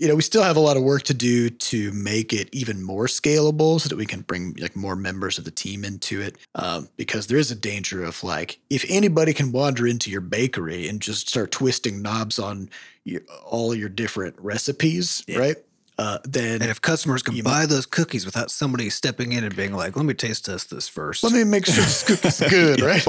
you know, we still have a lot of work to do to make it even more scalable so that we can bring like more members of the team into it. Um, because there is a danger of like, if anybody can wander into your bakery and just start twisting knobs on your, all your different recipes, right? Uh, then And if customers can buy those cookies without somebody stepping in and being like, "Let me taste test this first. let me make sure this cookie's good, right?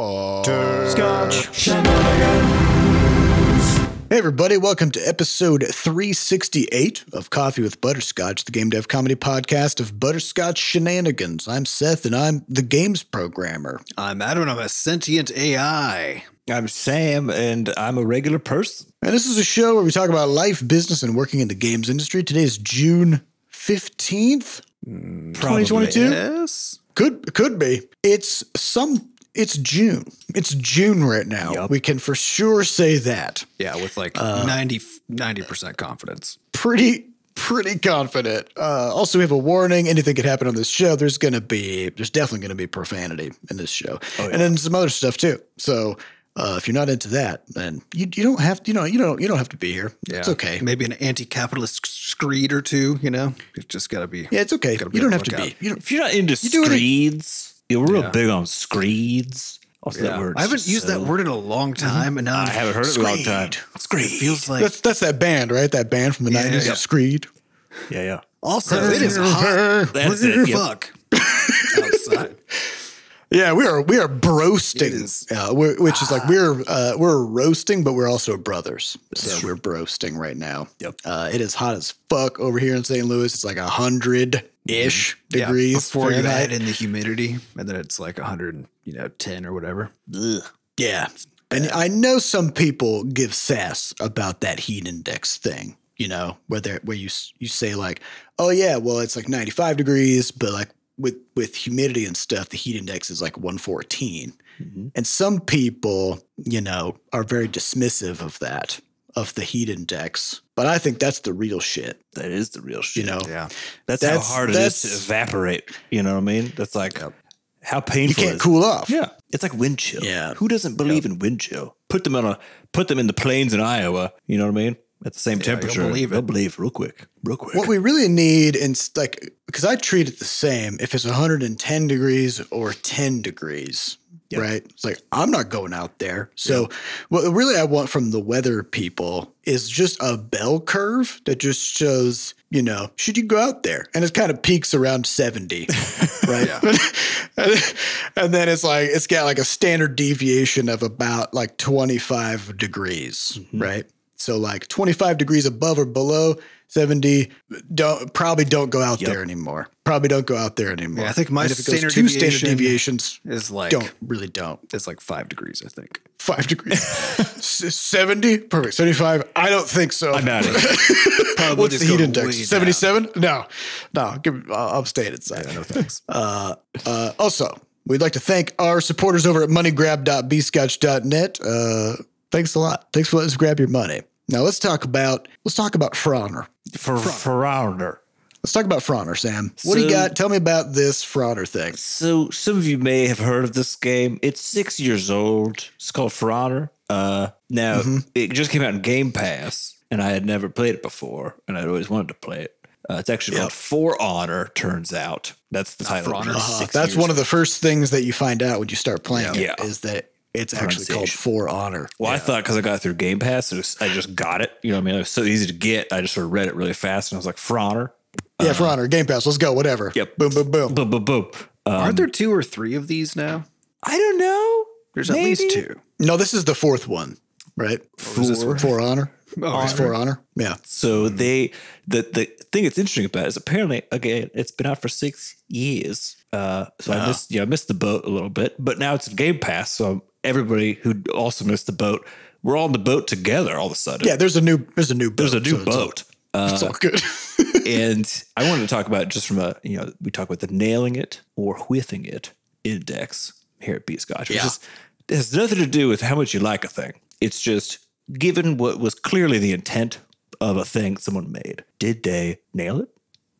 Hey, everybody, welcome to episode 368 of Coffee with Butterscotch, the game dev comedy podcast of Butterscotch Shenanigans. I'm Seth, and I'm the games programmer. I'm Adam, and I'm a sentient AI. I'm Sam, and I'm a regular person. And this is a show where we talk about life, business, and working in the games industry. Today is June 15th, mm, 2022. Yes. Could could be. It's some. It's June. It's June right now. Yup. We can for sure say that. Yeah, with like Uh, 90 percent confidence. pretty pretty confident. Uh, also, we have a warning. Anything could happen on this show. There's gonna be there's definitely gonna be profanity in this show, and then some other stuff too. So uh, if you're not into that, then you you don't have to, you know you don't you don't have to be here. Yeah, It's okay. Maybe an anti-capitalist screed or two. You know, it's just got to be. Yeah, it's okay. Gotta be You don't have the to be. You don't, If you're not into do it- screeds, yeah, we're real Yeah. big on screeds. Also, Yeah. that word. I haven't used that word in a long time, and now I haven't heard it in a long time. Screed. It feels like That's that's that band, right? That band from the Yeah, nineties, yeah. Screed. Yeah, yeah. also it is hot. That's it. Yep. Fuck outside. Yeah, we are we are broasting, It is. uh, we're, which is like we're uh, we're roasting, but we're also brothers. So we're broasting right now. Yep. Uh, it is hot as fuck over here in St. Louis. It's like a hundred Mm-hmm. ish Yeah, degrees before you Fahrenheit. add in the humidity, and then it's like 100, you know, 10 or whatever. Yeah, and I know some people give sass about that heat index thing. You know, where where you you say like, oh yeah, well it's like ninety five degrees, but like with with humidity and stuff, the heat index is like one mm-hmm. And some people, you know, are very dismissive of that of the heat index. But I think that's the real shit. That is the real shit. You know, Yeah. that's, That's- how hard it is to evaporate. You know what I mean? That's like how painful. you can't is cool off. Yeah, it's like wind chill. Yeah. who doesn't believe in wind chill? Put them on a put them in the plains in Iowa. You know what I mean? At the same you'll temperature, believe it. they'll believe real quick, real quick. What we really need, in like, because I treat it the same if it's 110 degrees or 10 degrees, right? It's like I'm not going out there. So, what really I want from the weather people is just a bell curve that just shows, you know, should you go out there? And it kind of peaks around 70, right? and, and then it's like it's got like a standard deviation of about like 25 degrees, mm-hmm. right? So like 25 degrees above or below 70, don't probably don't go out there anymore. Probably don't go out there anymore. Yeah, I think my And if standard two standard deviations, Is like don't really don't. it's like five degrees, I think. Five degrees, 70, perfect. 75, I don't think so. I'm out of. Probably What's the heat index? 77? No, no, give, uh, I'm staying inside. No thanks. Uh, uh, also, we'd like to thank our supporters over at moneygrab.bscotch.net. Uh, thanks a lot. Thanks for letting us grab your money. Now let's talk about let's talk about Frauner. For Ferrauner. Let's talk about Frauner, Sam. What do you got? Tell me about this Frauner thing. So some of you may have heard of this game. It's six years old. It's called For Honor. Uh, now Mm-hmm. it just came out in Game Pass, and I had never played it before, and I'd always wanted to play it. Uh, it's actually called For Honor. Turns out that's the title. For Honor. Just Uh, that's years one of the first things that you find out when you start playing Yeah. it is that it's actually called Pronunciation. For Honor. Well, I thought because I got through Game Pass, it was, I just got it. You know what I mean? It was so easy to get. I just sort of read it really fast, and I was like, For Honor. Yeah, For Honor, Game Pass. Let's go. Whatever. Yep. Boom, boom, boom. Boom, boom, boom. Um, Aren't there two or three of these now? I don't know. There's at least two. No, this is the fourth one, right? is this For, one? For Honor. Oh, It's For Honor. Yeah. So they the the thing that's interesting about it is apparently again it's been out for six years. Uh, so I missed yeah I missed the boat a little bit, but now it's in Game Pass. So everybody who also missed the boat, we're all on the boat together all of a sudden. Yeah, there's a new there's a new boat. there's a new so it's all- boat. Uh, It's all good. and I wanted to talk about just from a you know we talk about the nailing it or whiffing it index here at Bscotch, which Yeah. is it has nothing to do with how much you like a thing. It's just given what was clearly the intent of a thing someone made. Did they nail it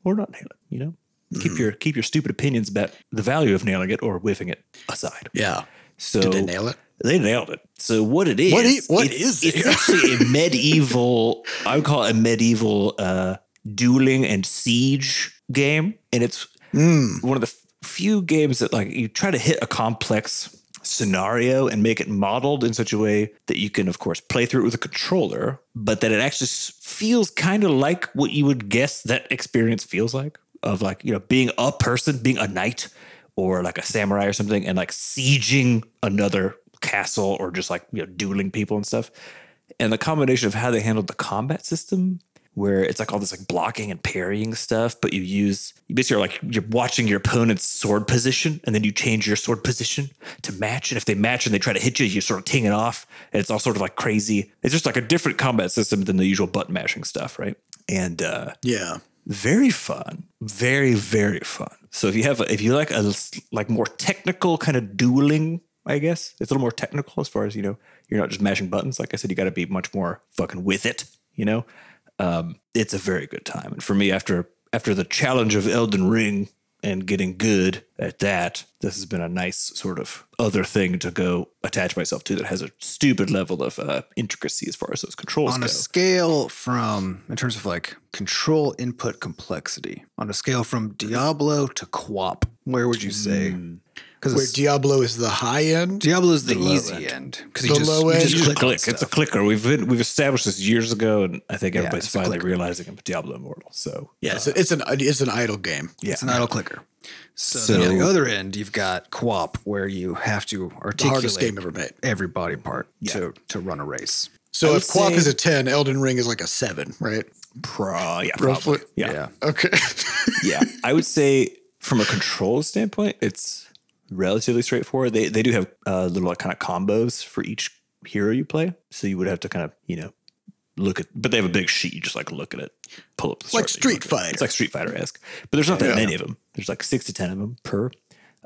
or not nail it? You know, keep your keep your stupid opinions about the value of nailing it or whiffing it aside. yeah. So Did they nail it? They nailed it. So what it is? What i- what it's, is It's actually a medieval. I would call it a medieval uh, dueling and siege game, and it's Mm. one of the few games that like you try to hit a complex scenario and make it modeled in such a way that you can of course play through it with a controller but that it actually feels kind of like what you would guess that experience feels like of like you know being a person being a knight or like a samurai or something and like sieging another castle or just like you know dueling people and stuff. And the combination of how they handled the combat system where it's like all this like blocking and parrying stuff but you use you basically are like you're watching your opponent's sword position and then you change your sword position to match. And if they match and they try to hit you you sort of ting it off. And it's all sort of like crazy. It's just like a different combat system than the usual button mashing stuff right? And uh Yeah. very fun. Very very fun so if you have a, if you like a like more technical kind of dueling i guess it's a little more technical as far as you know you're not just mashing buttons. Like i said you got to be much more fucking with it you know? Um it's a very good time. And for me after after the challenge of elden ring and getting good at that this has been a nice sort of other thing to go attach myself to that has a stupid level of uh, intricacy as far as those controls on go a scale from in terms of like control input complexity on a scale from diablo to QWOP where would you say Hmm. Because Where Diablo is the high end. diablo is the, low easy end because The you just, low you end. just You click, click. It's a clicker. We've been, we've established this years ago, and I think everybody's it's a finally clicker. realizing it. Diablo Immortal. So Yeah, it's, it's an it's an idle game. yeah, it's an idle clicker so, So- then on the other end you've got QWOP where you have to The articulate hardest game ever made. every body part to to run a race So I if would QWOP is a ten, Elden Ring is like a seven, right? Pro, yeah, Roughly. probably. yeah, yeah Okay. yeah. I would say from a control standpoint, it's relatively straightforward. They they do have uh, little like kind of combos for each hero you play, so you would have to kind of you know look at, but they have a big sheet. You just like look at it, pull up the Like chart that you Street. Fighter. It's like Street Fighter esque, but there's not that Yeah. many of them. There's like six to ten of them per.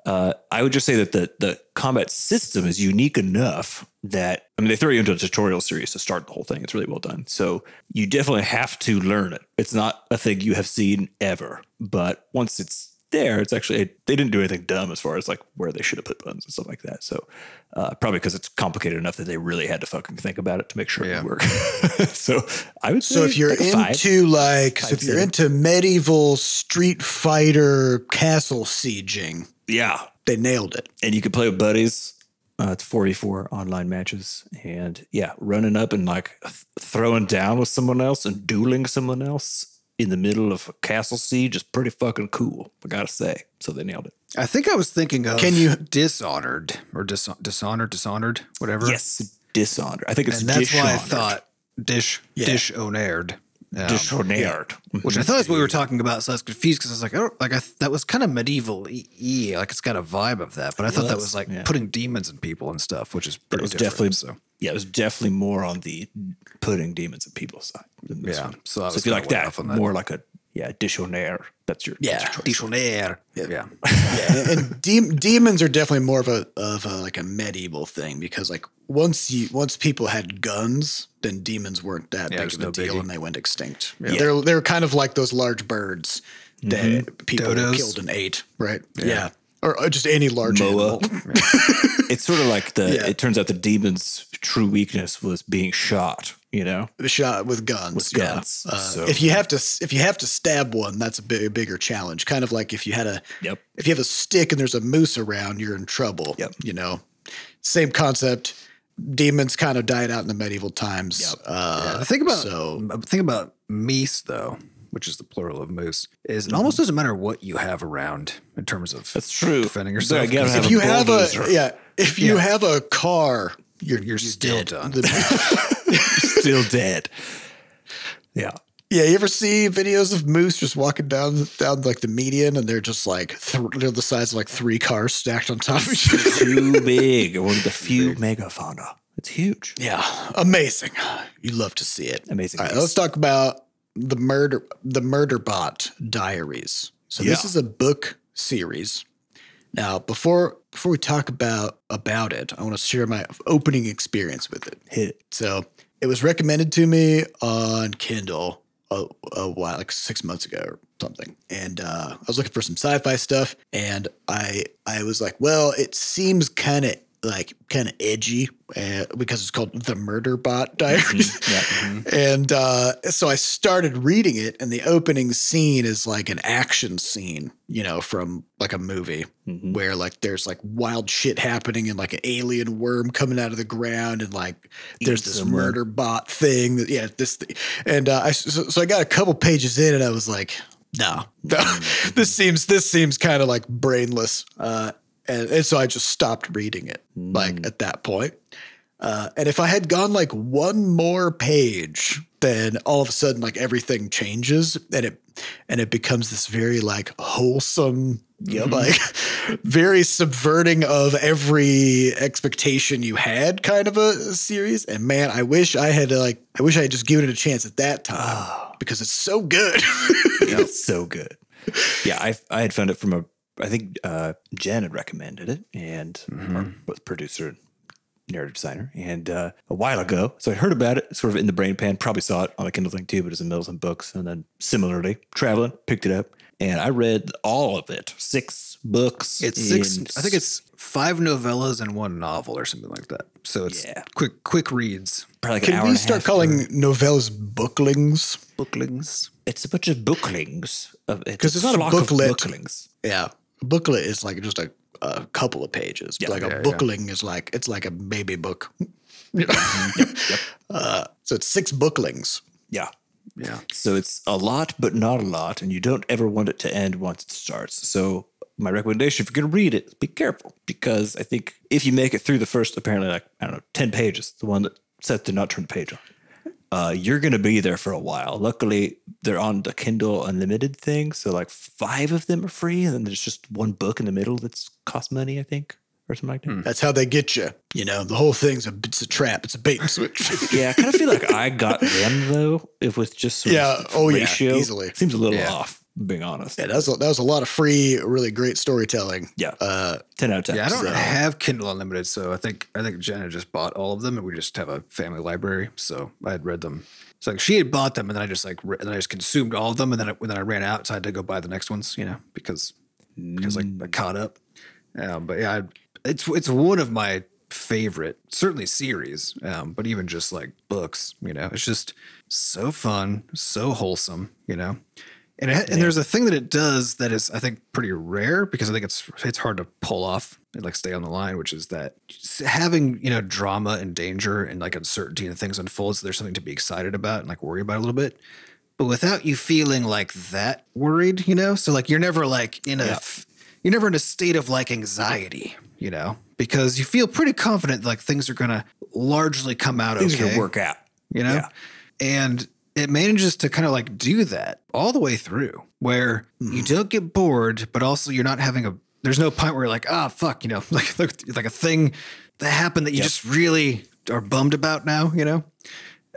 Uh, I would just say that the the combat system is unique enough that I mean they throw you into a tutorial series to start the whole thing. It's really well done. So you definitely have to learn it. It's not a thing you have seen ever, but once it's there, it's actually they didn't do anything dumb as far as like where they should have put buttons and stuff like that. So uh, probably because it's complicated enough that they really had to fucking think about it to make sure it Yeah. would work. so I would say So if you're like a five. into like, so Five, if you're seven. into medieval Street Fighter castle sieging, yeah, they nailed it. and you can play with buddies. Uh, it's 44 online matches. And yeah, running up and like th- throwing down with someone else and dueling someone else in the middle of a castle siege is pretty fucking cool. I gotta say. So they nailed it. i think i was thinking of Can you- dishonored or dis- dishonored dishonored whatever Yes, Dishonored. I think it's and that's why I thought dish Yeah. dish onared. Um, Dishonored. which I thought is what we were talking about. So I was confused because I was like, oh, like I th- that was kind of medieval, e, like it's got a vibe of that. But I thought that was, was like yeah. putting demons in people and stuff, which is pretty was definitely so yeah, it was definitely more on the putting demons in people's side than this Yeah, one. so I was if you like that, that. more like a yeah, Dishonored. That's your Yeah. That's your choice. Dishonored. Yeah, Yeah, and, and de- demons are definitely more of a of a, like a medieval thing because like once you once people had guns, then demons weren't that Yeah, big there's of a no deal, biggie. and they went extinct. Yeah. They're they're kind of like those large birds mm-hmm. that people Dodos. killed and ate, right? Yeah, Or, or just any large Moa. animal. It's sort of like the. Yeah. It turns out the demon's true weakness was being shot. You know, shot with guns. With yeah. guns, Uh, so- If you have to, if you have to stab one, that's a big, bigger challenge. Kind of like if you had a, Yep. if you have a stick and there's a moose around, you're in trouble. Yep. You know, same concept. Demons kind of died out in the medieval times. Yep. Uh, the thing about so the thing about meese though, which is the plural of moose, is it Mm-hmm. almost doesn't matter what you have around in terms of that's true. defending yourself. I gotta 'cause have if a you have bulldozer. a, yeah, if you Yeah. have a car, you're You're still dead. done. The- still dead. Yeah. yeah, you ever see videos of moose just walking down down like the median, and they're just like th- they're the size of like three cars stacked on top of each other. Too big. One of the few megafauna. It's huge. Yeah, amazing. You love to see it. Amazing All right, let's talk about the murder the Murderbot Diaries. So this is a book series. Now, before before we talk about about it, I want to share my opening experience with it. Hit. So it was recommended to me on Kindle a, a while, like six months ago or something. And uh, I was looking for some sci-fi stuff, and I I was like, well, it seems kind of like kind of edgy uh, because it's called the Murder Bot Diaries. And uh, so I started reading it, and the opening scene is like an action scene, you know, from like a movie where like there's like wild shit happening and like an alien worm coming out of the ground, and like there's this someone. murder bot thing. That, yeah, this thing. And uh, I so, so I got a couple pages in, and I was like, no, no, this seems this seems kind of like brainless. Uh, and, and so I just stopped reading it like at that point. Uh, and if I had gone like one more page, then all of a sudden like everything changes and it and it becomes this very like wholesome, you know like very subverting of every expectation you had kind of a series. And man, I wish I had like I wish I had just given it a chance at that time because it's so good. it's so good. Yeah, I I had found it from a I think uh, Jen had recommended it, and our both producer and narrative designer, and uh, a while ago. So I heard about it, sort of in the brain pan. Probably saw it on a Kindle thing too, but it's in Mills and Books. And then similarly, traveling, picked it up, and I read all of it, six books. It's six. in I think it's five novellas and one novel or something like that. So it's Yeah. quick, quick reads, probably like an Can hour we and start half calling to- novellas booklings? booklings. It's a bunch of booklings. because it's not a booklet. Booklings. Yeah. A booklet is like just a, a couple of pages. Yeah, like a yeah, yeah. bookling is like it's like a baby book. Uh, so it's six booklings. Yeah. Yeah. So it's a lot, but not a lot, and you don't ever want it to end once it starts. So my recommendation, if you're going to read it, be careful because I think if you make it through the first, apparently like I don't know, ten pages, the one that Seth did not turn the page on, uh, you're going to be there for a while. Luckily, they're on the Kindle Unlimited thing, so like five of them are free, and then there's just one book in the middle that's cost money, I think, or something like that. That's how they get you. You know, the whole thing's a it's a trap. It's a bait and switch. Yeah, I kind of feel like I got them though, if with just sort Yeah, of oh, yeah, ratio. easily. seems a little Yeah. off. Being honest, yeah, that was a, that was a lot of free, really great storytelling. Yeah. Uh, ten out of ten. Yeah, I don't So- have Kindle Unlimited, so I think I think Jenna just bought all of them, and we just have a family library. So I had read them. So like she had bought them, and then I just like re- and then I just consumed all of them, and then I, then I ran out, so I had to go buy the next ones, you know, because because like I caught up. Um, but yeah, I, it's it's one of my favorite, certainly series, um, but even just like books, you know, it's just so fun, so wholesome, you know. And it, and there's a thing that it does that is I think pretty rare because I think it's it's hard to pull off and like stay on the line, which is that having you know drama and danger and like uncertainty and things unfold. So there's something to be excited about and like worry about a little bit, but without you feeling like that worried, you know. So like you're never like in a f- you're never in a state of like anxiety, you know, because you feel pretty confident like things are gonna largely come out things okay work out. you know? Yeah. And it manages to kind of like do that all the way through where you don't get bored, but also you're not having a, there's no point where you're like, ah, fuck, you know, like, like, like a thing that happened that you Yep. just really are bummed about now, you know?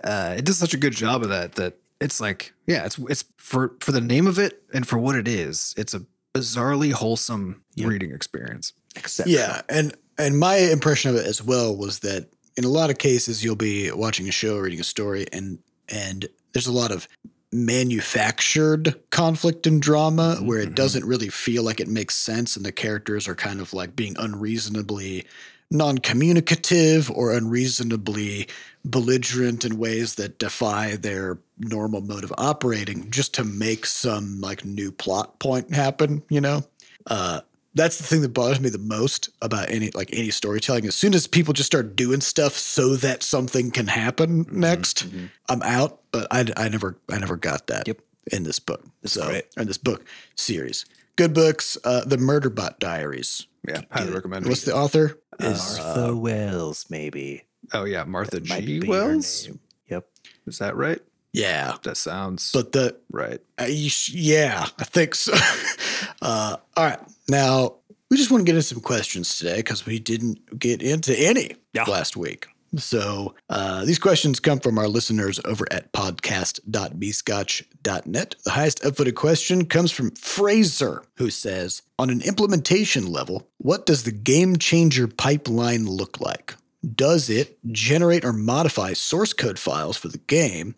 Uh, it does such a good job of that, that it's like, yeah, it's, it's for, for the name of it and for what it is, it's a bizarrely wholesome reading experience. Except yeah, and and my impression of it as well was that in a lot of cases you'll be watching a show, reading a story, and and there's a lot of manufactured conflict and drama where it doesn't really feel like it makes sense, and the characters are kind of like being unreasonably non-communicative or unreasonably belligerent in ways that defy their normal mode of operating just to make some like new plot point happen you know? Uh that's the thing that bothers me the most about any like any storytelling as soon as people just start doing stuff so that something can happen next i'm out but I, I never i never got that Yep. in this book so great. in this book series good books uh the murderbot diaries Yeah. Highly recommend what's the author is Martha Wells, maybe. Oh yeah. Martha Might G. Wells. Yep. Is that right? yeah That sounds but the right. Uh, you sh- yeah, I think so. uh, all right. Now, we just want to get into some questions today because we didn't get into any Yeah. last week. So uh, these questions come from our listeners over at podcast.bscotch.net. The highest upvoted question comes from Fraser, who says, On an implementation level, what does the game changer pipeline look like? Does it generate or modify source code files for the game?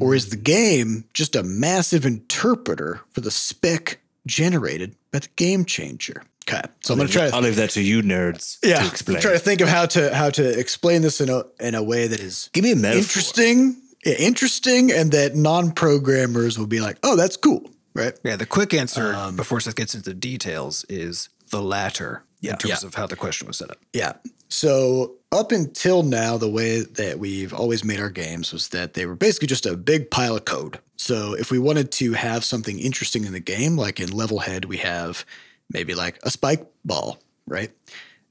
Or is the game just a massive interpreter for the spec generated by the game changer? Okay, so I'm gonna try to I'll leave that to you nerds yeah, to I'm explain. trying to think of how to how to explain this in a in a way that is Give me a metaphor. interesting, yeah, interesting, and that non-programmers will be like, oh, that's cool, right? Yeah, the quick answer um, before Seth gets into the details is the latter Yeah. in terms Yeah. of how the question was set up. Yeah. So up until now, the way that we've always made our games was that they were basically just a big pile of code. So if we wanted to have something interesting in the game, like in Level Head, we have maybe like a spike ball, right?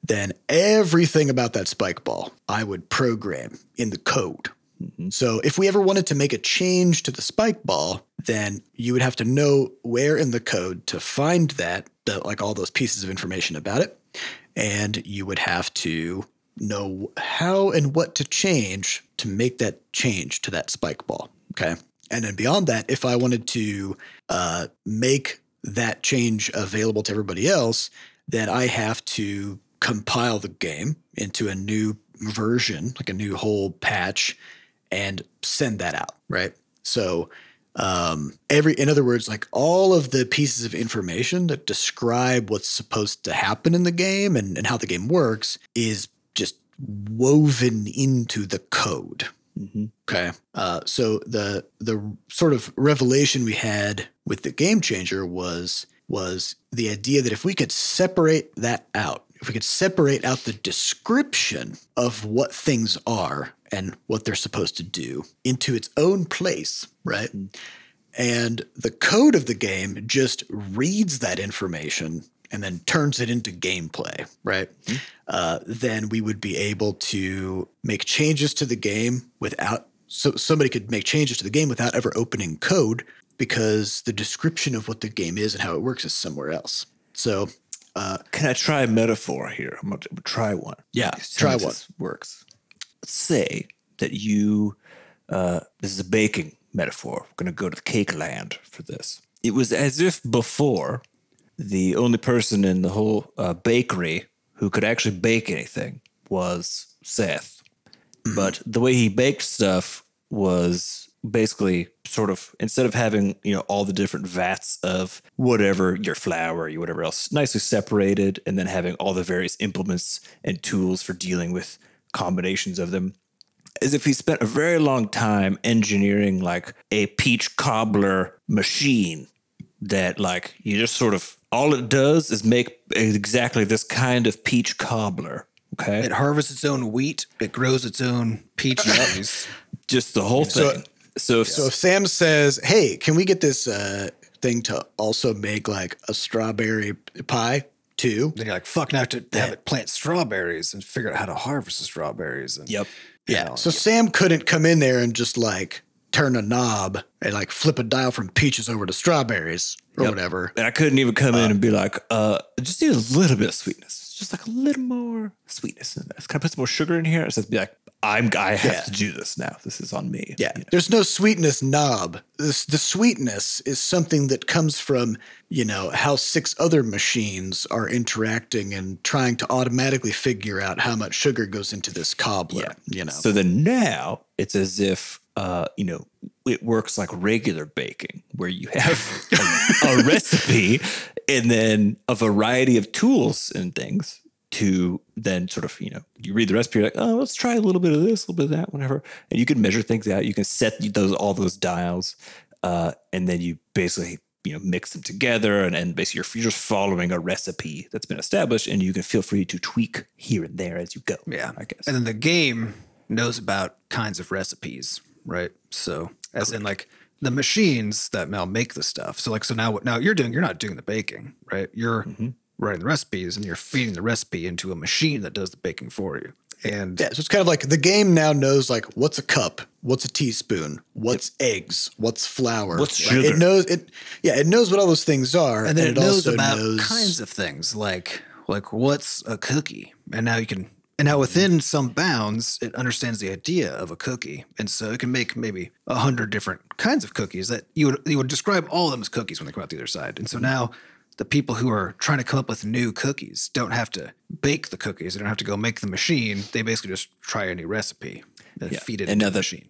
Then everything about that spike ball, I would program in the code. Mm-hmm. So if we ever wanted to make a change to the spike ball, then you would have to know where in the code to find that, the, like all those pieces of information about it. And you would have to know how and what to change to make that change to that spike ball. Okay. And then beyond that, if I wanted to uh, make that change available to everybody else, then I have to compile the game into a new version, like a new whole patch, and send that out, right? So um, every, in other words, like all of the pieces of information that describe what's supposed to happen in the game and, and how the game works is just woven into the code. Okay. Uh, so the the sort of revelation we had with the game changer was was the idea that if we could separate that out, if we could separate out the description of what things are and what they're supposed to do into its own place, right? And the code of the game just reads that information and then turns it into gameplay, right? Uh, then we would be able to make changes to the game without, so somebody could make changes to the game without ever opening code because the description of what the game is and how it works is somewhere else. So, uh, Can I try a metaphor here? I'm gonna try one. Yeah, try one. Works. Let's say that you. Uh, this is a baking metaphor. We're gonna go to the cake land for this. It was as if before, the only person in the whole uh, bakery who could actually bake anything was Seth. But the way he baked stuff was basically sort of instead of having you know all the different vats of whatever your flour your whatever else nicely separated and then having all the various implements and tools for dealing with combinations of them as if he spent a very long time engineering like a peach cobbler machine that like you just sort of all it does is make exactly this kind of peach cobbler okay It harvests its own wheat. It grows its own peaches. just the whole So- thing so, if so if Sam says, "Hey, can we get this uh, thing to also make like a strawberry pie too?" then you're like, fuck, now I have to have it plant strawberries and figure out how to harvest the strawberries. And Yep. Yeah. know, So Sam couldn't come in there and just like turn a knob and like flip a dial from peaches over to strawberries or Yep. whatever. And I couldn't even come in and be like, uh, just need a little bit of sweetness. Just like a little more sweetness in this. Can I put some more sugar in here? It's just be like, I'm I have Yeah. to do this now. This is on me. Yeah. You know? There's no sweetness knob. This the sweetness is something that comes from, you know, how six other machines are interacting and trying to automatically figure out how much sugar goes into this cobbler. You know. So then now it's as if uh, you know, it works like regular baking, where you have a, a recipe and then a variety of tools and things to then sort of, you know, you read the recipe, you're like, oh, let's try a little bit of this, a little bit of that, whatever. And you can measure things out. You can set those all those dials, uh, and then you basically you know mix them together and, and basically you're, you're just following a recipe that's been established and you can feel free to tweak here and there as you go Yeah, i guess And then the game knows about kinds of recipes, right? So, as in like the machines that now make the stuff. So, like, so now what? Now you're doing. You're not doing the baking, right? You're Mm-hmm. writing the recipes, and you're feeding the recipe into a machine that does the baking for you. And Yeah, so it's kind of like the game now knows like what's a cup, what's a teaspoon, what's eggs, what's flour, What's sugar? It knows it. Yeah, it knows what all those things are, and then it, knows also about knows- kinds of things like like what's a cookie and now you can and now within some bounds it understands the idea of a cookie. And so it can make maybe a hundred different kinds of cookies that you would you would describe all of them as cookies when they come out the other side. And so now the people who are trying to come up with new cookies don't have to bake the cookies. They don't have to go make the machine. They basically just try a new recipe and Yeah. feed it into the machine.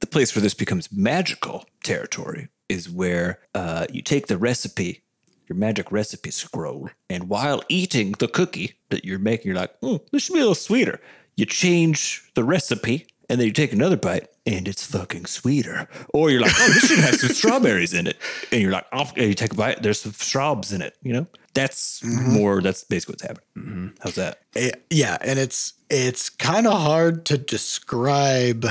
The place where this becomes magical territory is where uh, you take the recipe your magic recipe scroll, and while eating the cookie that you're making, you're like, mm, this should be a little sweeter. You change the recipe, and then you take another bite, and it's fucking sweeter. Or you're like, oh, this should have some strawberries in it, and you're like, oh, and you take a bite, there's some straws in it. You know, that's more. That's basically what's happening. How's that? Eh, yeah, and it's it's kind of hard to describe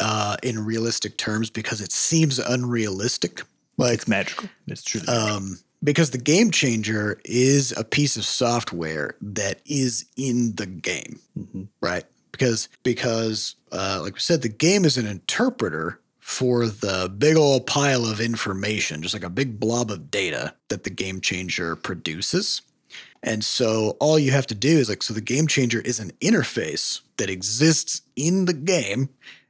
uh, in realistic terms because it seems unrealistic. Like It's magical. It's true. um, because the game changer is a piece of software that is in the game, right? Because because uh, like we said, the game is an interpreter for the big old pile of information, just like a big blob of data that the game changer produces. And so all you have to do is like, so the game changer is an interface that exists in the game.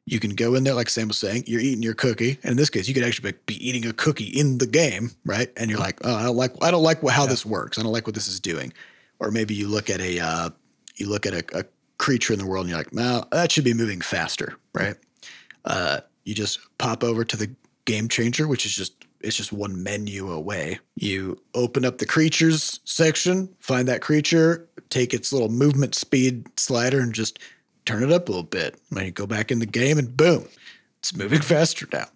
You can go in there, like Sam was saying, you're eating your cookie. And in this case, you could actually be eating a cookie in the game, right? And you're like, oh, I don't like, I don't like how this works. I don't like what this is doing. Or maybe you look at a, uh, you look at a, a creature in the world and you're like, well, that should be moving faster, right? Uh, you just pop over to the game changer, which is just it's just one menu away. You open up the creatures section, find that creature, take its little movement speed slider, and just turn it up a little bit. And you go back in the game, and boom, it's moving faster now.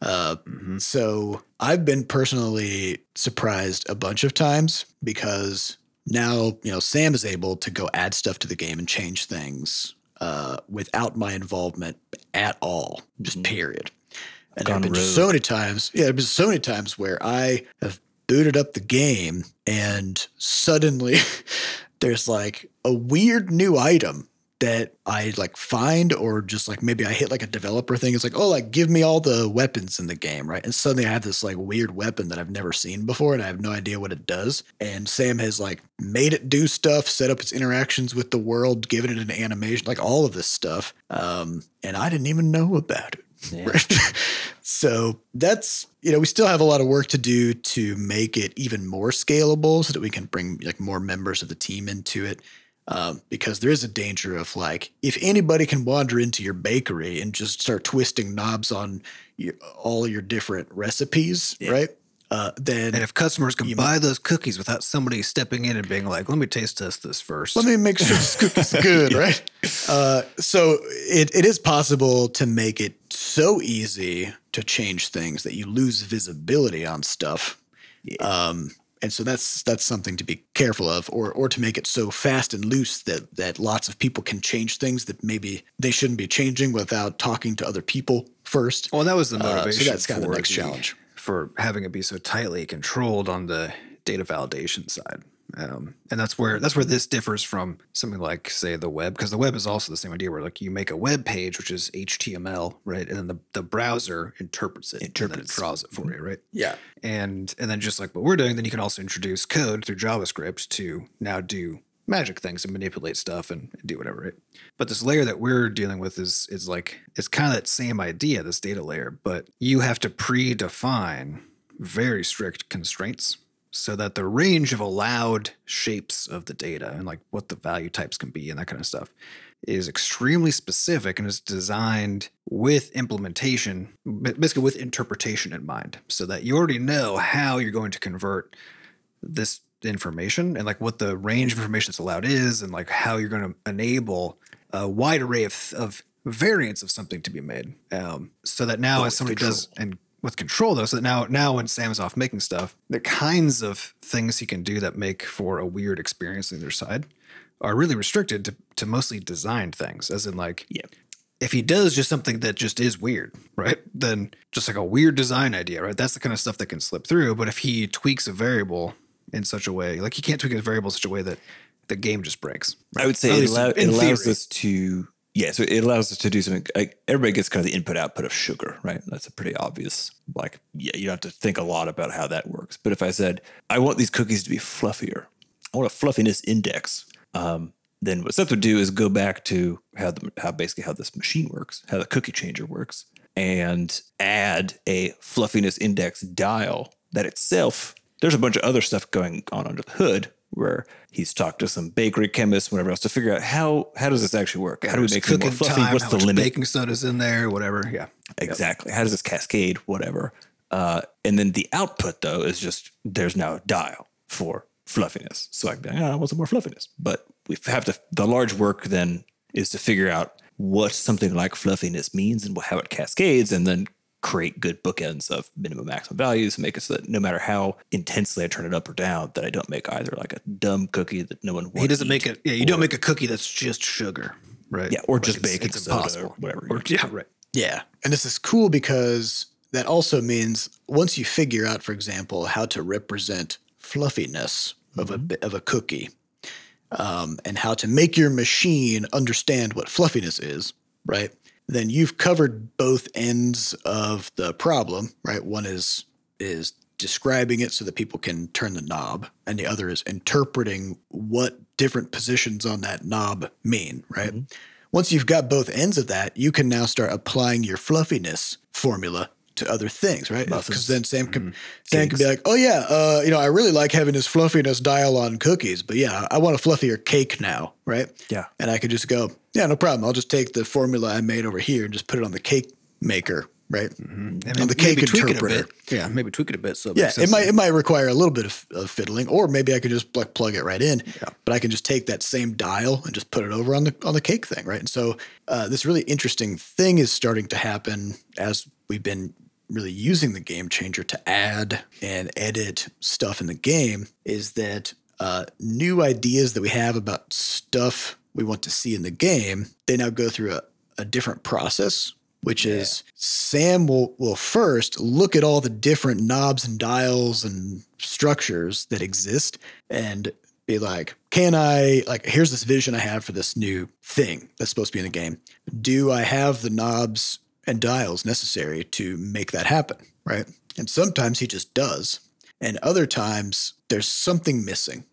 Uh, So I've been personally surprised a bunch of times because now you know Sam is able to go add stuff to the game and change things uh, without my involvement at all, just period. And there have been rogue. so many times, yeah, there have been so many times where I have booted up the game and suddenly there's like a weird new item that I like find or just like maybe I hit like a developer thing. It's like, oh, like give me all the weapons in the game, right? And suddenly I have this like weird weapon that I've never seen before and I have no idea what it does. And Sam has like made it do stuff, set up its interactions with the world, given it an animation, like all of this stuff. Um, and I didn't even know about it. Yeah. Right. so that's you know we still have a lot of work to do to make it even more scalable so that we can bring like more members of the team into it um, because there is a danger of like if anybody can wander into your bakery and just start twisting knobs on your, all your different recipes right uh, then And if customers can buy those cookies without somebody stepping in and being like, "Let me taste test this first. Let me make sure this cookie's good, right? Uh, so it, it is possible to make it so easy to change things that you lose visibility on stuff. Um, and so that's that's something to be careful of, or or to make it so fast and loose that that lots of people can change things that maybe they shouldn't be changing without talking to other people first. Well, that was the Uh, so motivation. that's kinda the for next challenge. for having it be so tightly controlled on the data validation side. Um, and that's where that's where this differs from something like say the web because the web is also the same idea where like you make a web page which is HTML right? And then the, the browser interprets it interprets and then it draws it for you right? Yeah. and and then just like what we're doing then you can also introduce code through javascript to now do magic things and manipulate stuff and, and do whatever right? But this layer that we're dealing with is is like it's kind of that same idea this data layer but you have to predefine very strict constraints so that the range of allowed shapes of the data and like what the value types can be and that kind of stuff is extremely specific and is designed with implementation, ba- basically with interpretation in mind, so that you already know how you're going to convert this information and like what the range of information that's allowed is, and like how you're going to enable a wide array of, of variants of something to be made. Um, so that now, as somebody does, and with control though, so that now, now when Sam's off making stuff, the kinds of things he can do that make for a weird experience on the other side are really restricted to, to mostly designed things, as in like Yeah. if he does just something that just is weird, right? Then just like a weird design idea, right? That's the kind of stuff that can slip through. But if he tweaks a variable in such a way, like he can't tweak a variable in such a way that the game just breaks. I would say it, allow, it allows us to yeah, so it allows us to do something. Like everybody gets kind of the input output of sugar, right? That's a pretty obvious. Like yeah, you don't have to think a lot about how that works. But if I said I want these cookies to be fluffier, I want a fluffiness index. Um, then what Seth would do is go back to how the how basically how this machine works, how the cookie changer works, and add a fluffiness index dial that itself. There's a bunch of other stuff going on under the hood where he's talked to some bakery chemists, whatever else, to figure out how how does this actually work? How do we make it more fluffy? time, What's the limit? baking soda's in there, whatever. Yeah. Exactly. How does this cascade? Whatever. Uh, and then the output though is just there's now a dial for fluffiness. So I can be like, oh, I want some more fluffiness. But we have to the large work then is to figure out what something like fluffiness means and how it cascades, and then create good bookends of minimum maximum values, and make it so that no matter how intensely I turn it up or down, that I don't make either like a dumb cookie that no one wants. He doesn't make it. Yeah, you don't make a cookie that's just sugar, right? Yeah, or Like, just it's- baking It's soda impossible. or whatever. Or, yeah, right. Yeah. And this is cool because that also means once you figure out, for example, how to represent fluffiness of a of a cookie, um, and how to make your machine understand what fluffiness is, right? Then you've covered both ends of the problem, right? One is is describing it so that people can turn the knob, and the other is interpreting what different positions on that knob mean, right? Mm-hmm. Once you've got both ends of that, you can now start applying your fluffiness formula to other things, right? Because then Sam can Sam can be like, "Oh yeah, uh, you know, I really like having this fluffiness dial on cookies, but yeah, I want a fluffier cake now, right?" Yeah. and I could just go, "Yeah, no problem. I'll just take the formula I made over here and just put it on the cake maker, right?" And On the cake maybe tweak it a interpreter. Yeah, maybe tweak it a bit. So Yeah, it might it might require a little bit of, of fiddling, or maybe I could just like plug it right in. Yeah. But I can just take that same dial and just put it over on the on the cake thing, right? And so uh, this really interesting thing is starting to happen as we've been really using the game changer to add and edit stuff in the game. Is that uh, new ideas that we have about stuff we want to see in the game? They now go through a, a different process which is Sam will will first look at all the different knobs and dials and structures that exist and be like, can I like here's this vision I have for this new thing that's supposed to be in the game. Do I have the knobs and dials necessary to make that happen? Right. And sometimes he just does. And other times there's something missing.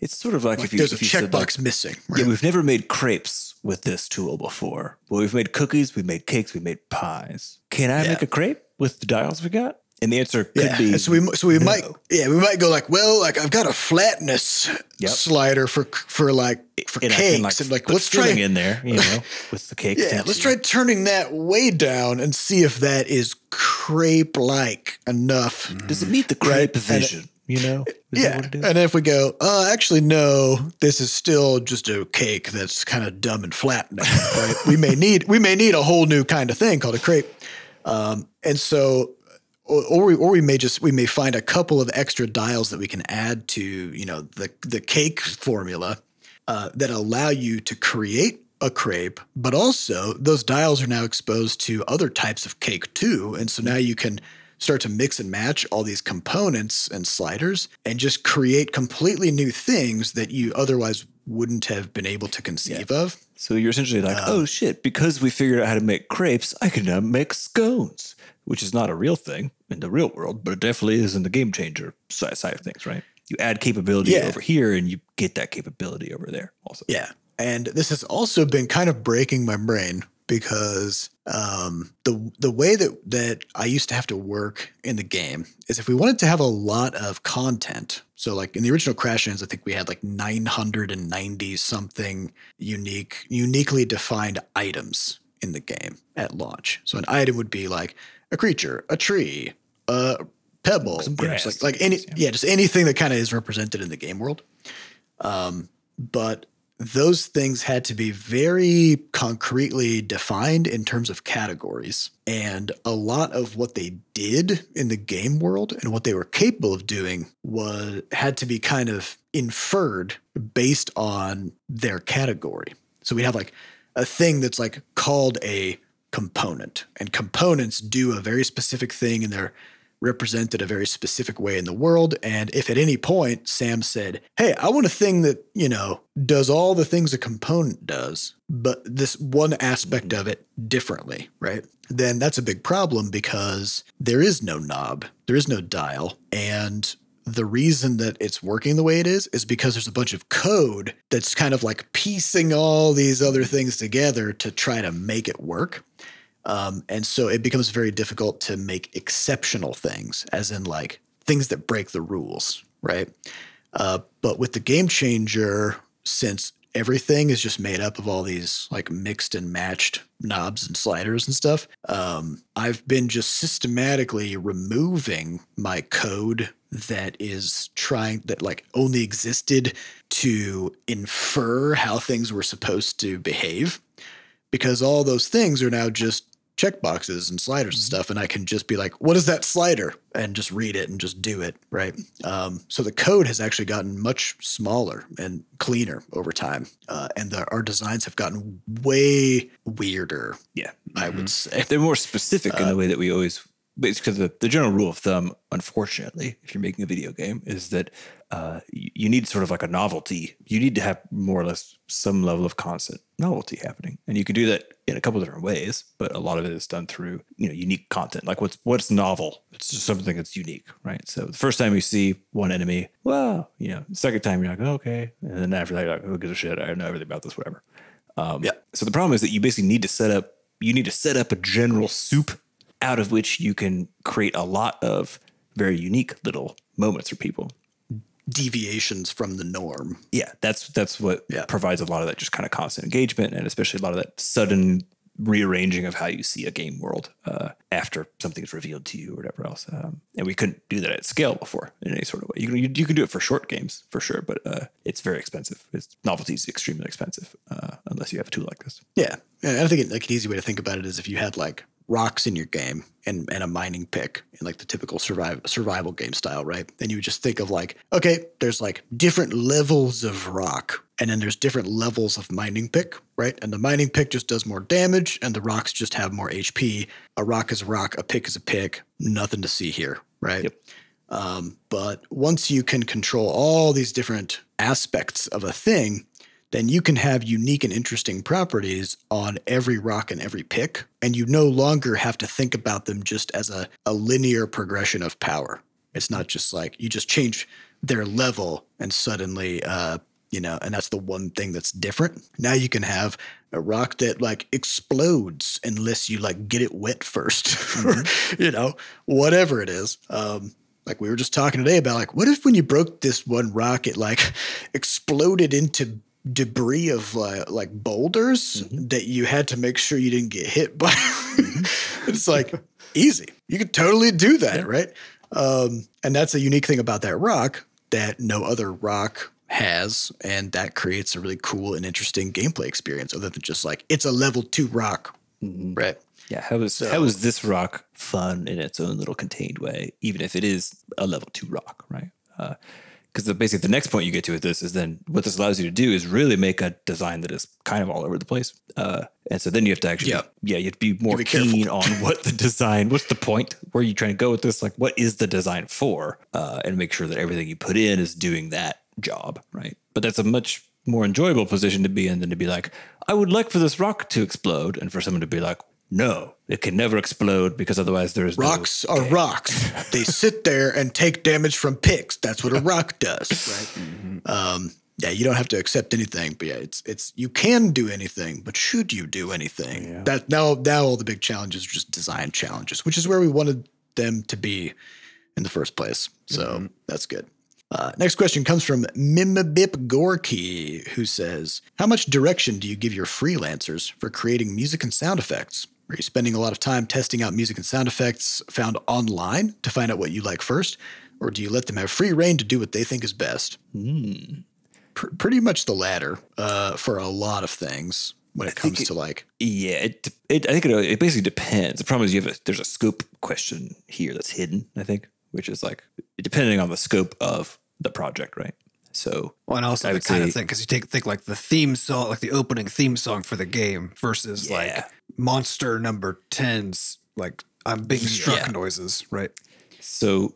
It's sort of like, Like if you there's if a you said, like, checkbox missing. Right? Yeah, we've never made crepes with this tool before. Well, we've made cookies, we've made cakes, we made pies. Can I Yeah. make a crepe with the dials we got? And the answer could yeah. be so we so we no. might yeah we might go like well like I've got a flatness Yep. slider for for like for and cakes like, and like let's try in there, you know, with the cake. yeah let's try turning that way down and see if that is crepe like enough. Does it meet the Right, crepe it- vision? you know, Is Yeah, and if we go, uh, actually, no, this is still just a cake that's kind of dumb and flat now. Right? we may need we may need a whole new kind of thing called a crepe, um, and so, or, or we or we may just we may find a couple of extra dials that we can add to you know the the cake formula uh, that allow you to create a crepe, but also those dials are now exposed to other types of cake too. And so now you can start to mix and match all these components and sliders and just create completely new things that you otherwise wouldn't have been able to conceive of. So you're essentially like, Um, oh shit, because we figured out how to make crepes, I can now make scones, which is not a real thing in the real world, but it definitely is in the game changer side, side of things, right? You add capability Yeah. over here and you get that capability over there also. Yeah. And this has also been kind of breaking my brain because um, the the way that that I used to have to work in the game is if we wanted to have a lot of content. So like in the original Crashlands, I think we had like 990 something unique, uniquely defined items in the game at launch. So an item would be like a creature, a tree, a pebble, Some know, grass like like any yeah, just anything that kind of is represented in the game world um, but those things had to be very concretely defined in terms of categories. And a lot of what they did in the game world and what they were capable of doing was had to be kind of inferred based on their category. So we have like a thing that's like called a component, and components do a very specific thing and they're represented a very specific way in the world. And if at any point Sam said, Hey, I want a thing that, you know, does all the things a component does, but this one aspect of it differently, right? Then that's a big problem because there is no knob, there is no dial. And the reason that it's working the way it is is because there's a bunch of code that's kind of like piecing all these other things together to try to make it work. Um, and so it becomes very difficult to make exceptional things, as in like things that break the rules, right? Uh, but with the game changer, since everything is just made up of all these like mixed and matched knobs and sliders and stuff. Um, I've been just systematically removing my code that is trying that like only existed to infer how things were supposed to behave because all those things are now just checkboxes and sliders and stuff and i can just be like what is that slider? and just read it and just do it right? Um, so the code has actually gotten much smaller and cleaner over time uh, and the, our designs have gotten way weirder. Yeah. i would say. They're more specific in the way that we always, but it's because the, the general rule of thumb, unfortunately, if you're making a video game, is that uh, you, need sort of like a novelty. You need to have more or less some level of constant novelty happening. And you can do that in a couple different ways, but a lot of it is done through, you know, unique content. Like what's what's novel? It's just something that's unique, right? So the first time you see one enemy, well, you know, second time you're like, oh, okay. And then after that, you're like, who gives a shit? I know everything about this, whatever. Um, Yeah. So the problem is that you basically need to set up you need to set up a general soup out of which you can create a lot of very unique little moments for people. deviations from the norm Yeah, that's that's what Yeah. provides a lot of that just kind of constant engagement and especially a lot of that sudden rearranging of how you see a game world uh, after something's revealed to you or whatever else. Um, and we couldn't do that at scale before in any sort of way. You can you, you can do it for short games for sure, but uh, it's very expensive. It's novelty is extremely expensive uh, unless you have a tool like this. Yeah, and I think it, like an easy way to think about it is if you had like rocks in your game and, and a mining pick in like the typical survival survival game style, right? Then you would just think of like, okay, there's like different levels of rock, and then there's different levels of mining pick, right? And the mining pick just does more damage, and the rocks just have more HP. A rock is a rock, a pick is a pick. Nothing to see here, right? Yep. Um, but once you can control all these different aspects of a thing, then you can have unique and interesting properties on every rock and every pick. And you no longer have to think about them just as a, a linear progression of power. It's not just like you just change their level and suddenly, uh, you know, and that's the one thing that's different. Now you can have a rock that like explodes unless you like get it wet 1st or, you know, whatever it is. Um, like we were just talking today about like what if when you broke this one rock it like exploded into debris of uh, like boulders that you had to make sure you didn't get hit by. It's like easy. You could totally do that right? Um, and that's a unique thing about that rock that no other rock has and that creates a really cool and interesting gameplay experience other than just like it's a level two rock right? Yeah, how is how is this rock fun in its own little contained way, even if it is a level two rock, right? Because basically the next point you get to with this is then what this allows you to do is really make a design that is kind of all over the place, uh, and so then you have to actually Yeah. yeah you have to be more be careful. keen on what the design, what's the point, where are you trying to go with this, like what is the design for, uh, and make sure that everything you put in is doing that job, right? But that's a much more enjoyable position to be in than to be like, I would like for this rock to explode, and for someone to be like, no, it can never explode because otherwise there is no Rocks are rocks. they sit there and take damage from picks. That's what a rock does, right? Um, yeah, you don't have to accept anything, but yeah, it's it's you can do anything, but should you do anything? That now now all the big challenges are just design challenges, which is where we wanted them to be in the first place. So that's good. Uh, next question comes from Mimabip Gorky, who says, How much direction do you give your freelancers for creating music and sound effects? Are you spending a lot of time testing out music and sound effects found online to find out what you like first? Or do you let them have free reign to do what they think is best? Pr- pretty much the latter uh, for a lot of things when it comes it- to like, Yeah, it, it I think it, it basically depends. The problem is you have a, there's a scope question here that's hidden. I think, which is like depending on the scope of the project, right? So Well, and also I the would kind of thing because you take think like the theme song, like the opening theme song for the game, versus Yeah. like monster number 10's like I'm being struck Yeah. noises, right? So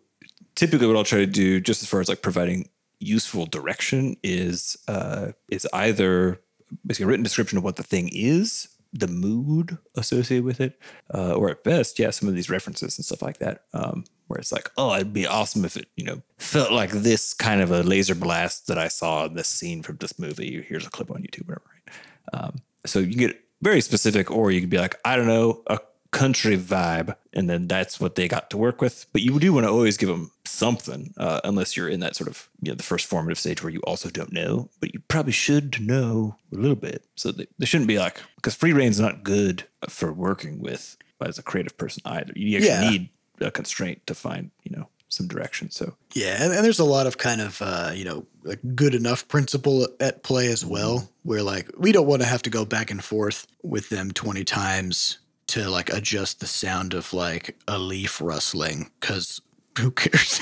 typically what I'll try to do just as far as like providing useful direction is uh is either basically a written description of what the thing is, the mood associated with it, uh, or at best, yeah, some of these references and stuff like that. Um, where it's like, oh, it'd be awesome if it, you know, felt like this kind of a laser blast that I saw in this scene from this movie. Here's a clip on YouTube, whatever. Right? Um, so you can get very specific, or you could be like, I don't know, a country vibe, and then that's what they got to work with. But you do want to always give them something, uh, unless you're in that sort of you know the first formative stage where you also don't know, but you probably should know a little bit. So they, they shouldn't be like because free reign's not good for working with as a creative person either. You actually Yeah. need a constraint to find you know some direction. So Yeah, and, and there's a lot of kind of uh, you know like good enough principle at play as well, where like we don't want to have to go back and forth with them twenty times to like adjust the sound of like a leaf rustling because who cares,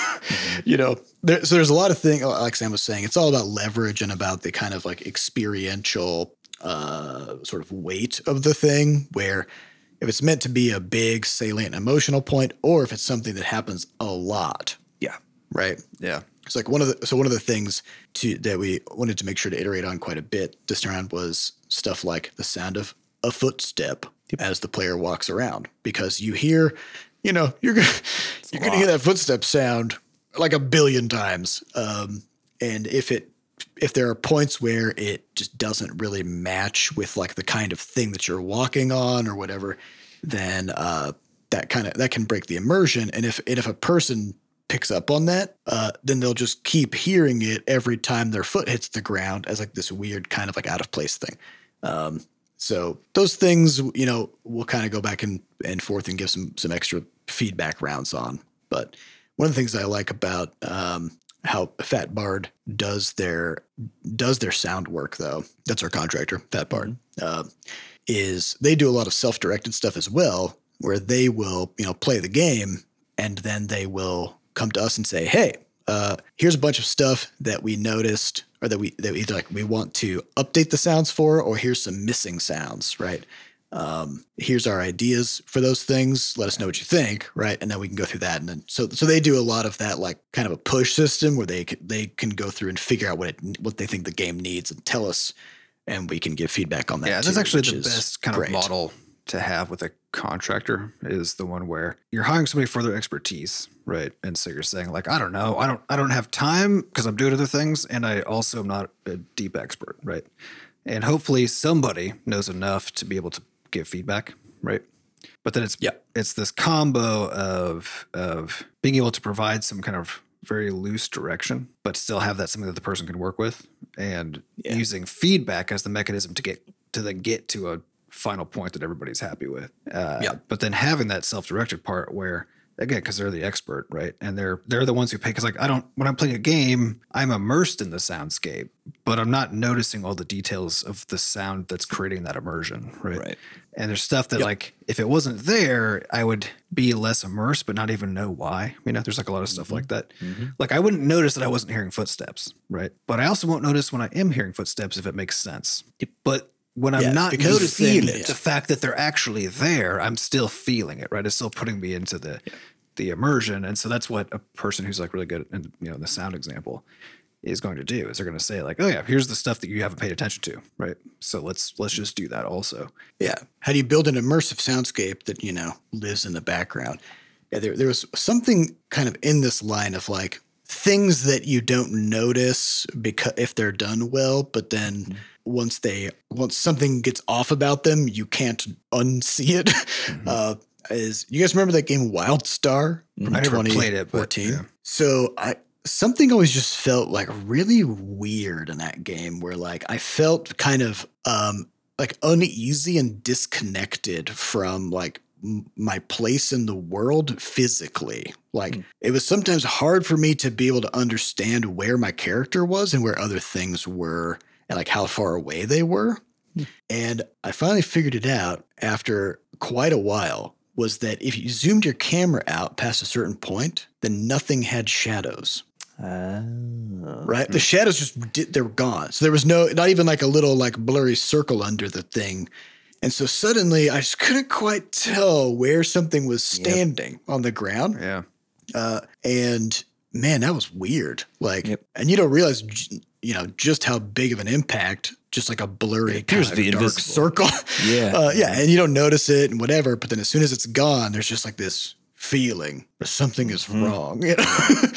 you know? There, so there's a lot of things like Sam was saying. It's all about leverage and about the kind of like experiential uh, sort of weight of the thing where if it's meant to be a big salient emotional point or if it's something that happens a lot. Yeah, right? Yeah. it's like one of the so one of the things to that we wanted to make sure to iterate on quite a bit this round was stuff like the sound of a footstep as the player walks around because you hear you know you're gonna you're gonna hear that footstep sound like a billion times. Um, and if it if there are points where it just doesn't really match with like the kind of thing that you're walking on or whatever then uh, that kind of that can break the immersion. And if and if a person picks up on that uh, then they'll just keep hearing it every time their foot hits the ground as like this weird kind of like out of place thing. Um, so those things you know we'll kind of go back and, and forth and give some some extra feedback rounds on. But one of the things i like about um, how fat bard does their does their sound work though. That's our contractor fat bard. Uh, is they do a lot of self-directed stuff as well where they will you know play the game and then they will come to us and say hey uh, here's a bunch of stuff that we noticed or that we that we like we want to update the sounds for or here's some missing sounds right um, here's our ideas for those things let us know what you think right and then we can go through that and then so so they do a lot of that like kind of a push system where they can, they can go through and figure out what it what they think the game needs and tell us and we can give feedback on that Yeah, too, that's actually the best kind great. of model to have with a contractor is the one where you're hiring somebody for their expertise, right? And so you're saying like, I don't know, I don't, I don't have time because I'm doing other things, and I also am not a deep expert, right? And hopefully somebody knows enough to be able to give feedback, right? But then it's Yeah. it's this combo of of being able to provide some kind of very loose direction, but still have that something that the person can work with, and Yeah. using feedback as the mechanism to get to then get to a final point that everybody's happy with. Uh, Yeah. But then having that self-directed part where again because they're the expert right and they're they're the ones who pay because like i don't when i'm playing a game i'm immersed in the soundscape but i'm not noticing all the details of the sound that's creating that immersion right Right. And there's stuff that like if it wasn't there i would be less immersed but not even know why. You know there's like a lot of stuff like that. Like i wouldn't notice that i wasn't hearing footsteps right? But i also won't notice when i am hearing footsteps if it makes sense. But when i'm Yeah, not noticing it. the fact that they're actually there i'm still feeling it right? It's still putting me into the the immersion. And so that's what a person who's like really good in you know the sound example is going to do is they're going to say like oh yeah here's the stuff that you haven't paid attention to right so let's let's just do that also Yeah. How do you build an immersive soundscape that, you know, lives in the background? Yeah, there, there was something kind of in this line of like things that you don't notice because if they're done well, but then once they once something gets off about them, you can't unsee it. Uh, is you guys remember that game WildStar? from I never played it, but 2014? yeah. So I something always just felt like really weird in that game where like I felt kind of um like uneasy and disconnected from like m- my place in the world physically. Like it was sometimes hard for me to be able to understand where my character was and where other things were and like how far away they were. And I finally figured it out after quite a while was that if you zoomed your camera out past a certain point, then nothing had shadows. Uh, Right? The shadows just, they were gone. So there was no not even like a little like blurry circle under the thing. And so suddenly I just couldn't quite tell where something was standing on the ground. yeah Uh, and man, that was weird. Like, Yep. and you don't realize, you know, just how big of an impact just like a blurry kind of dark invisible. circle. Yeah. uh, yeah, and you don't notice it and whatever. But then as soon as it's gone, there's just like this feeling something is Mm-hmm. wrong. You know?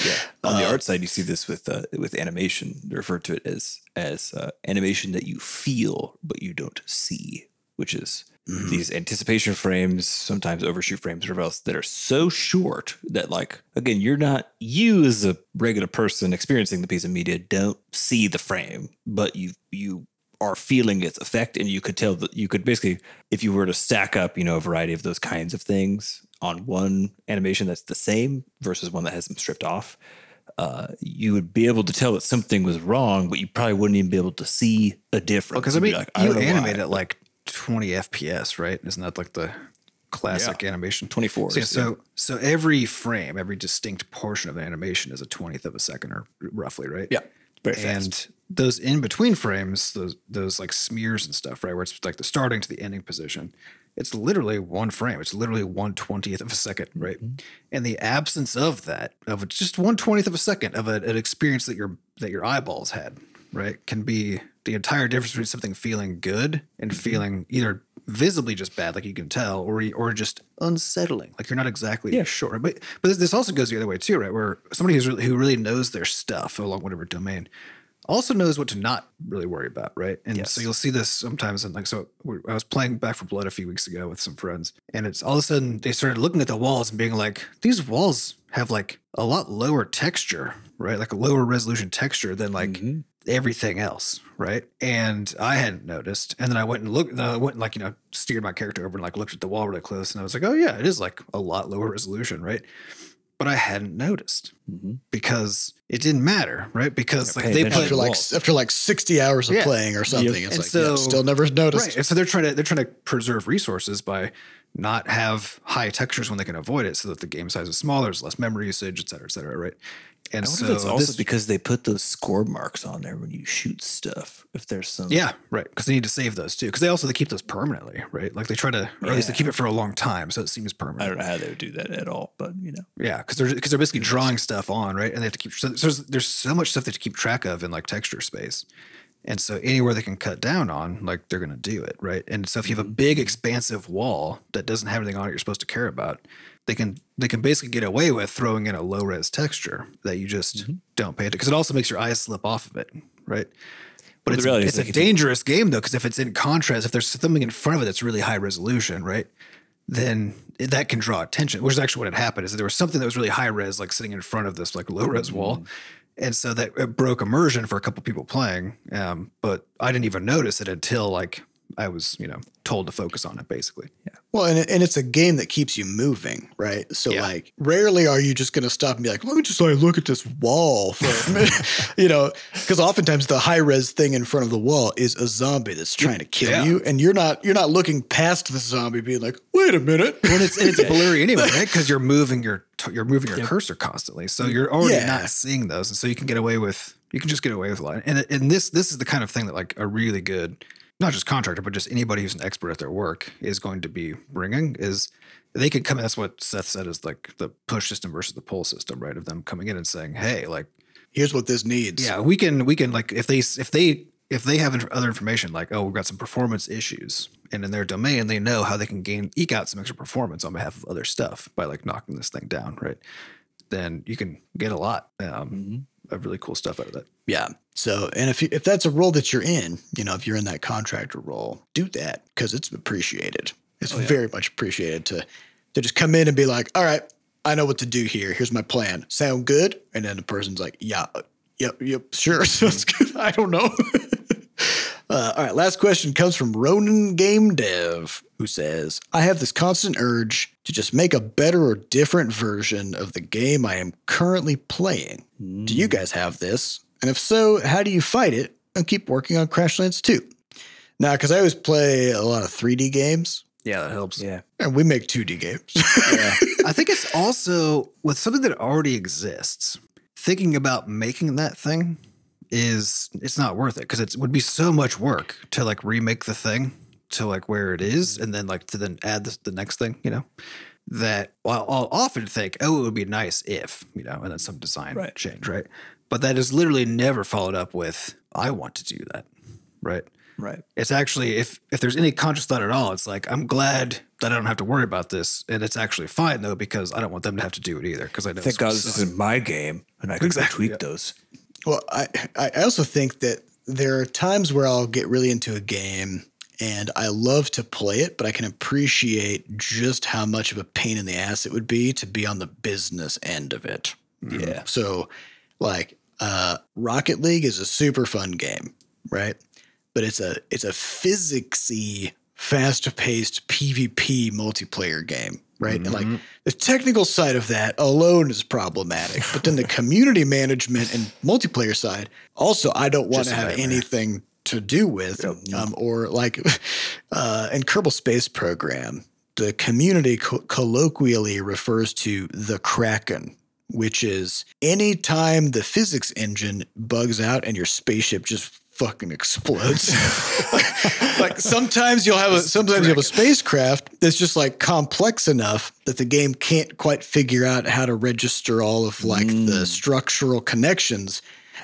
yeah. On the art side, you see this with uh, with animation. They refer to it as as uh, animation that you feel but you don't see, which is these anticipation frames, sometimes overshoot frames or else that are so short that like again, you're not you as a regular person experiencing the piece of media don't see the frame, but you you are feeling its effect and you could tell that you could basically if you were to stack up, you know, a variety of those kinds of things on one animation that's the same versus one that has them stripped off, uh, you would be able to tell that something was wrong, but you probably wouldn't even be able to see a difference. Because I You'd be mean, like, I you animate why. at like 20 FPS, right? Isn't that like the classic Yeah. animation? 24 So, yeah, so so every frame, every distinct portion of an animation is a twentieth of a second, or roughly, right? Yeah. Very fast. and those in between frames, those those like smears and stuff, right, where it's like the starting to the ending position, it's literally one frame. It's literally one twentieth of a second, right? Mm-hmm. And the absence of that, of just one twentieth of a second of a, an experience that your that your eyeballs had, right, can be the entire difference between something feeling good and mm-hmm. feeling either visibly just bad, like you can tell, or or just unsettling, like you're not exactly Yeah. sure. But but this- this also goes the other way too, right? Where somebody who's really, who really knows their stuff along whatever domain also knows what to not really worry about, right? And Yes. so you'll see this sometimes. And like, so I was playing Back 4 Blood a few weeks ago with some friends, and it's all of a sudden they started looking at the walls and being like, these walls have like a lot lower texture, right? Like a lower resolution texture than like Mhm. everything else, right? And I hadn't noticed. And then I went and looked, I went and like, you know, steered my character over and like looked at the wall really close. And I was like, oh, yeah, it is like a lot lower resolution, right? But I hadn't noticed Mhm. because it didn't matter, right? Because Yeah, like they attention put after like after like 60 hours of Yeah. playing or something. It's And like, so- yeah, still never noticed. Right. And so they're trying to they're trying to preserve resources by not have high textures when they can avoid it so that the game size is smaller, there's less memory usage, et cetera, et cetera, right? And I wonder so if it's also this, because they put those score marks on there when you shoot stuff. If there's some, yeah, right. Because they need to save those too. Because they also they keep those permanently, right? Like they try to, or at least they keep it for a long time, so it seems permanent. I don't know how they would do that at all, but you know, Yeah, because they're because they're basically drawing stuff on, right? And they have to keep so there's there's so much stuff they have to keep track of in like texture space. And so anywhere they can cut down on, like they're gonna do it, right? And so if you have a mm-hmm. big expansive wall that doesn't have anything on it you're supposed to care about, they can they can basically get away with throwing in a low res texture that you just don't pay attention because it also makes your eyes slip off of it, right? But Well, it's, it's a dangerous game though, because if it's in contrast, if there's something in front of it that's really high resolution, right? then that can draw attention, which is actually what had happened. Is that there was something that was really high res, like sitting in front of this like low res wall, and so that it broke immersion for a couple people playing. Um, but I didn't even notice it until like I was, you know, told to focus on it, basically. Yeah. Well, and, it- and it's a game that keeps you moving, right? So, Yeah. like, rarely are you just going to stop and be like, let me just like look at this wall for a minute, you know, because oftentimes the high res thing in front of the wall is a zombie that's trying to kill Yeah. you, and you're not you're not looking past the zombie, being like, wait a minute. When it's it's blurry anyway, right? Because you're moving your you're moving your cursor constantly, so you're already Yeah. not seeing those, and so you can get away with you can just get away with a lot. And and this this is the kind of thing that like a really good not just contractor, but just anybody who's an expert at their work is going to be bringing is they could come. in. That's what Seth said is like the push system versus the pull system, right? Of them coming in and saying, hey, like Here's what this needs. yeah, we can we can like if they if they if they have other information like oh we've got some performance issues and in their domain they know how they can gain eke out some extra performance on behalf of other stuff by like knocking this thing down right then you can get a lot um, of really cool stuff out of that Yeah. So, and if you, if that's a role that you're in, you know, if you're in that contractor role, do that because it's appreciated. It's very much appreciated to to just come in and be like, all right, I know what to do here. Here's my plan. Sound good? And then the person's like, yeah, yep, yep, sure. Sounds good. I don't know. Uh, all right, last question comes from Ronan Game Dev, who says, I have this constant urge to just make a better or different version of the game I am currently playing. Do you hmm. guys have this? And if so, how do you fight it and keep working on Crashlands 2? Now, because I always play a lot of 3D games, yeah that helps yeah, and we make 2D games. yeah, i think it's also with something that already exists thinking about making that thing is it's not worth it because it would be so much work to like remake the thing to like where it is mm-hmm. and then like to then add the, the next thing you know that well, I'll often think oh it would be nice if you know and then some design Right. change right but that is literally never followed up with I want to do that right right. it's actually if if there's any conscious thought at all it's like i'm glad that i don't have to worry about this and it's actually fine though because i don't want them to have to do it either because i know Thank it's God this suck. isn't my game, and I can Exactly, tweak yeah. those. Well, I I also think that there are times where I'll get really into a game and I love to play it, but I can appreciate just how much of a pain in the ass it would be to be on the business end of it. Yeah. So, like, uh, Rocket League is a super fun game, right? But it's a it's a physicsy, fast paced PvP multiplayer game, right? And like the technical side of that alone is problematic, but then the community management and multiplayer side also I don't want to have nightmare. anything to do with, um, or like uh, in Kerbal Space Program, the community co- colloquially refers to the Kraken, which is anytime the physics engine bugs out and your spaceship just fucking explodes. like sometimes you'll have a sometimes you have a spacecraft that's just like complex enough that the game can't quite figure out how to register all of like the structural connections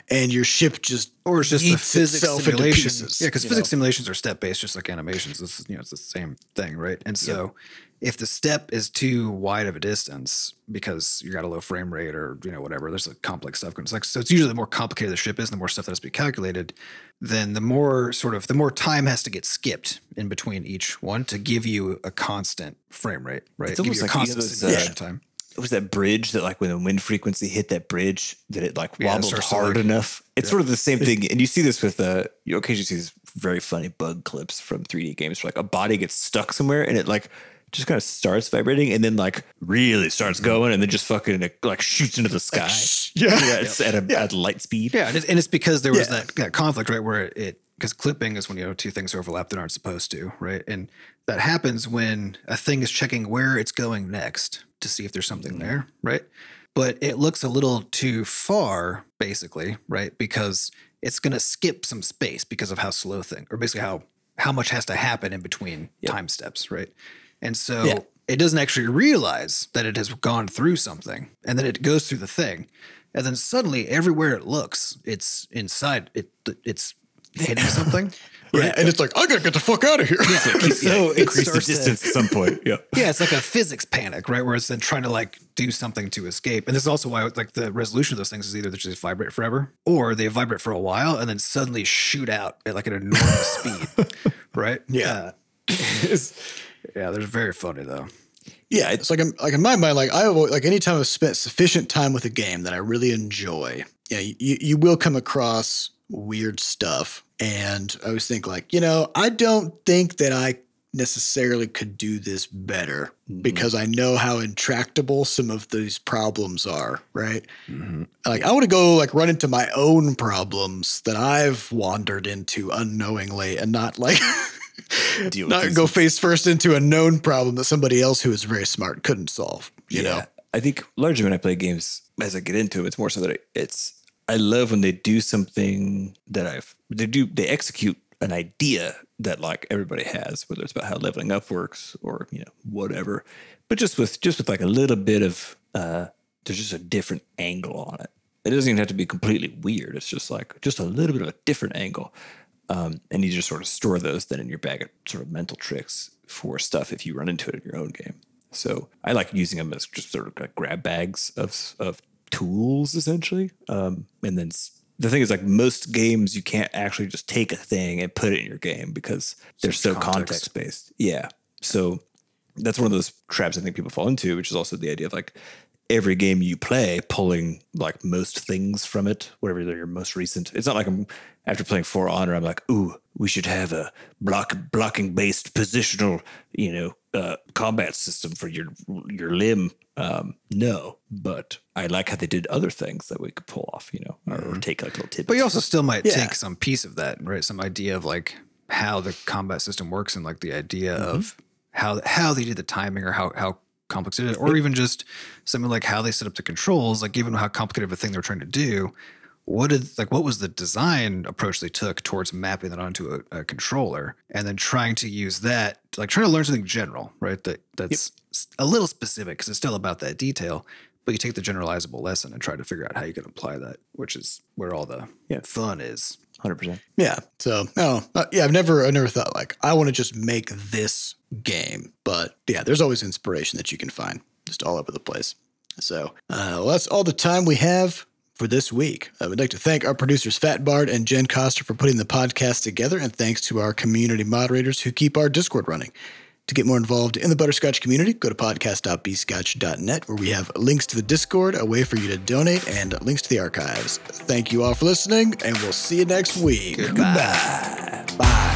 and your ship just or it's just the yeets physics itself simulations. yeah, because physics know? simulations are step based, just like animations. It's you know it's the same thing, right? And so if the step is too wide of a distance because you got a low frame rate or you know whatever, there's like complex stuff. It's like so it's usually the more complicated the ship is, the more stuff that has to be calculated. Then the more sort of the more time has to get skipped in between each one to give you a constant frame rate, right? It's give almost you a like constant those, simulation uh, time. It was that bridge that like when the wind frequency hit that bridge that it like Yeah, it wobbled starts hard like- enough. It's sort of the same thing, and you see this with uh, you occasionally see these very funny bug clips from 3D games where like a body gets stuck somewhere and it like just kind of starts vibrating and then like really starts going and then just fucking like, like shoots into the sky. yeah. yeah, it's at a at light speed. Yeah, and it's, and it's because there was Yeah. that, that conflict, right? Where it because clipping is when you know two things overlap that aren't supposed to, right? And that happens when a thing is checking where it's going next to see if there's something mm-hmm. there, right? But it looks a little too far, basically, right? Because it's going to skip some space because of how slow thing, or basically how how much has to happen in between time steps, right? And so Yeah. it doesn't actually realize that it has gone through something, and then it goes through the thing, and then suddenly everywhere it looks, it's inside. It it's hitting something. Yeah, and it's like I gotta get the fuck out of here. so it Increase the starts to- distance at some point. Yeah. yeah, it's like a physics panic, right? Where it's then trying to like do something to escape. And this is also why like the resolution of those things is either they just vibrate forever or they vibrate for a while and then suddenly shoot out at like an enormous speed. Right? Yeah. Uh, yeah, they're very funny though. Yeah, it's like I'm, like in my mind, like I always- like anytime I've spent sufficient time with a game that I really enjoy, yeah, you you will come across weird stuff, and I always think like, you know, I don't think that I necessarily could do this better mm-hmm. because I know how intractable some of these problems are, right? Mm-hmm. Like I want to go like run into my own problems that I've wandered into unknowingly and not like not go face first into a known problem that somebody else who is very smart couldn't solve. You know, I think largely when I play games, as I get into them, it's more so that it's I love when they do something that I've they do they execute an idea that like everybody has, whether it's about how leveling up works or you know whatever, but just with just with like a little bit of uh, there's just a different angle on it. It doesn't even have to be completely weird. It's just like just a little bit of a different angle. Um, and you just sort of store those then in your bag of sort of mental tricks for stuff if you run into it in your own game. So I like using them as just sort of like grab bags of of tools essentially. Um, and then the thing is, like most games, you can't actually just take a thing and put it in your game because they're so Context. based. Yeah. So that's one of those traps I think people fall into, which is also the idea of like every game you play pulling like most things from it, whatever your most recent. It's not like I'm after playing For Honor, I'm like, ooh, we should have a block blocking based positional, you know, uh, combat system for your your limb. Um, no, but I like how they did other things that we could pull off, you know, or, or take like little tidbits. But you also still might Yeah. take some piece of that, right? Some idea of like how the combat system works and like the idea of how how they did the timing or how how complex it is, or even just something like how they set up the controls, like given how complicated of a thing they're trying to do. What did like what was the design approach they took towards mapping that onto a, a controller and then trying to use that like trying to learn something general, right? That that's a little specific because it's still about that detail, but you take the generalizable lesson and try to figure out how you can apply that, which is where all the Yeah. fun is. hundred percent. yeah. So no, uh, yeah, I've never, I never thought like I want to just make this game, but yeah, there's always inspiration that you can find just all over the place. So uh, well, that's all the time we have for this week. I would like to thank our producers Fat Bard and Jen Coster for putting the podcast together, and thanks to our community moderators who keep our Discord running. To get more involved in the Butterscotch community, go to podcast.bscotch.net where we have links to the Discord, a way for you to donate, and links to the archives. Thank you all for listening, and we'll see you next week. Goodbye.